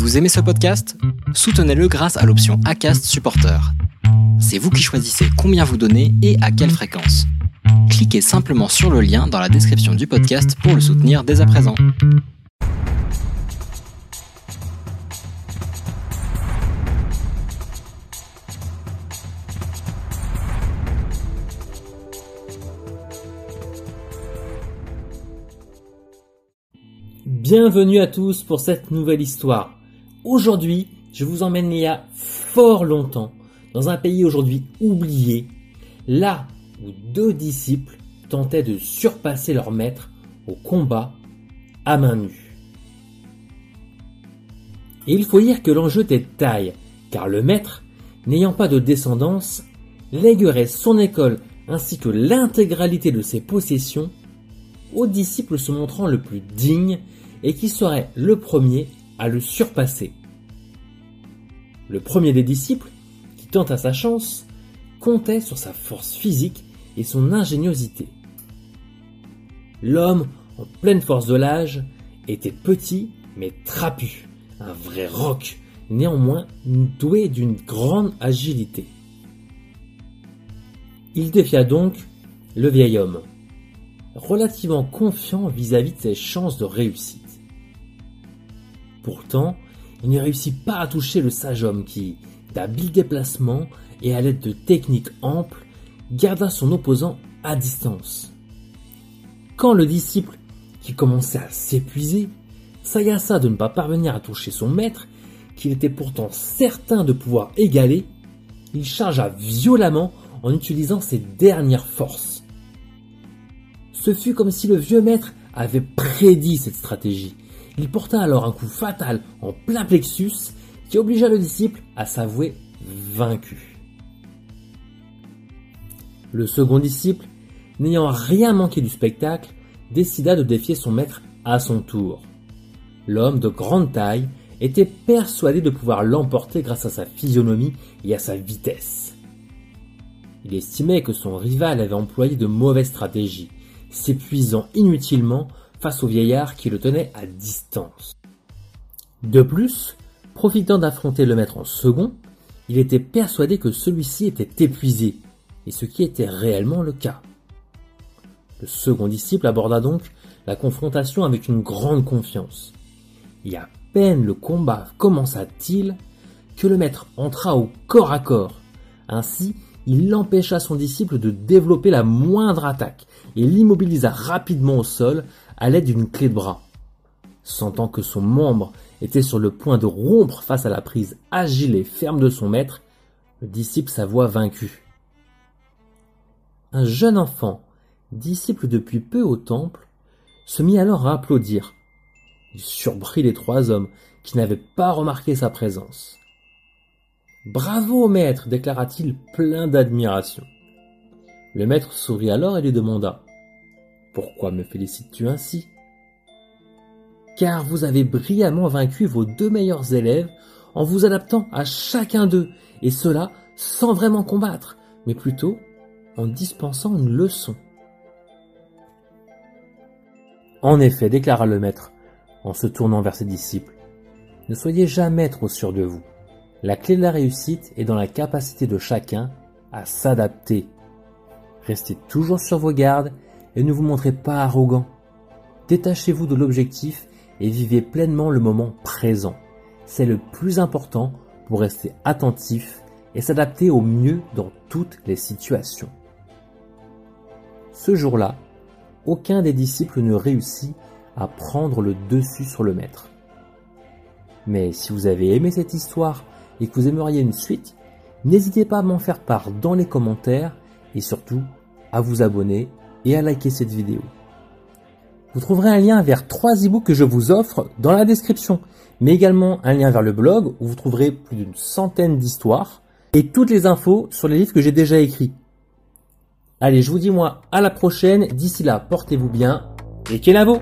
Vous aimez ce podcast? Soutenez-le grâce à l'option ACAST Supporter. C'est vous qui choisissez combien vous donnez et à quelle fréquence. Cliquez simplement sur le lien dans la description du podcast pour le soutenir dès à présent. Bienvenue à tous pour cette nouvelle histoire. Aujourd'hui, je vous emmène il y a fort longtemps, dans un pays aujourd'hui oublié, là où deux disciples tentaient de surpasser leur maître au combat à main nue. Et il faut dire que l'enjeu était de taille, car le maître, n'ayant pas de descendance, léguerait son école ainsi que l'intégralité de ses possessions aux disciples se montrant le plus digne et qui serait le premier à le surpasser. Le premier des disciples, qui tenta sa chance, comptait sur sa force physique et son ingéniosité. L'homme, en pleine force de l'âge, était petit mais trapu, un vrai roc, néanmoins doué d'une grande agilité. Il défia donc le vieil homme, relativement confiant vis-à-vis de ses chances de réussite. Pourtant, il ne réussit pas à toucher le sage homme qui, d'habiles déplacements et à l'aide de techniques amples, garda son opposant à distance. Quand le disciple, qui commençait à s'épuiser, s'agaça de ne pas parvenir à toucher son maître, qu'il était pourtant certain de pouvoir égaler, il chargea violemment en utilisant ses dernières forces. Ce fut comme si le vieux maître avait prédit cette stratégie il porta alors un coup fatal en plein plexus qui obligea le disciple à s'avouer vaincu. Le second disciple, n'ayant rien manqué du spectacle, décida de défier son maître à son tour. L'homme de grande taille était persuadé de pouvoir l'emporter grâce à sa physionomie et à sa vitesse. Il estimait que son rival avait employé de mauvaises stratégies, s'épuisant inutilement face au vieillard qui le tenait à distance. De plus, profitant d'affronter le maître en second, il était persuadé que celui-ci était épuisé, et ce qui était réellement le cas. Le second disciple aborda donc la confrontation avec une grande confiance. Et à peine le combat commença-t-il que le maître entra au corps à corps. Ainsi, il empêcha son disciple de développer la moindre attaque et l'immobilisa rapidement au sol à l'aide d'une clé de bras. Sentant que son membre était sur le point de rompre face à la prise agile et ferme de son maître, le disciple s'avoua vaincu. Un jeune enfant, disciple depuis peu au temple, se mit alors à applaudir. Il surprit les trois hommes qui n'avaient pas remarqué sa présence. Bravo, maître, déclara-t-il plein d'admiration. Le maître sourit alors et lui demanda pourquoi me félicites-tu ainsi? Car vous avez brillamment vaincu vos deux meilleurs élèves en vous adaptant à chacun d'eux, et cela sans vraiment combattre, mais plutôt en dispensant une leçon. En effet, déclara le maître, en se tournant vers ses disciples, ne soyez jamais trop sûr de vous. La clé de la réussite est dans la capacité de chacun à s'adapter. Restez toujours sur vos gardes et ne vous montrez pas arrogant. Détachez-vous de l'objectif et vivez pleinement le moment présent. C'est le plus important pour rester attentif et s'adapter au mieux dans toutes les situations. Ce jour-là, aucun des disciples ne réussit à prendre le dessus sur le maître. Mais si vous avez aimé cette histoire et que vous aimeriez une suite, n'hésitez pas à m'en faire part dans les commentaires et surtout à vous abonner et à liker cette vidéo. Vous trouverez un lien vers trois e-books que je vous offre dans la description, mais également un lien vers le blog où vous trouverez plus d'une centaine d'histoires et toutes les infos sur les livres que j'ai déjà écrits. Allez, je vous dis moi à la prochaine, d'ici là, portez-vous bien et Kenavo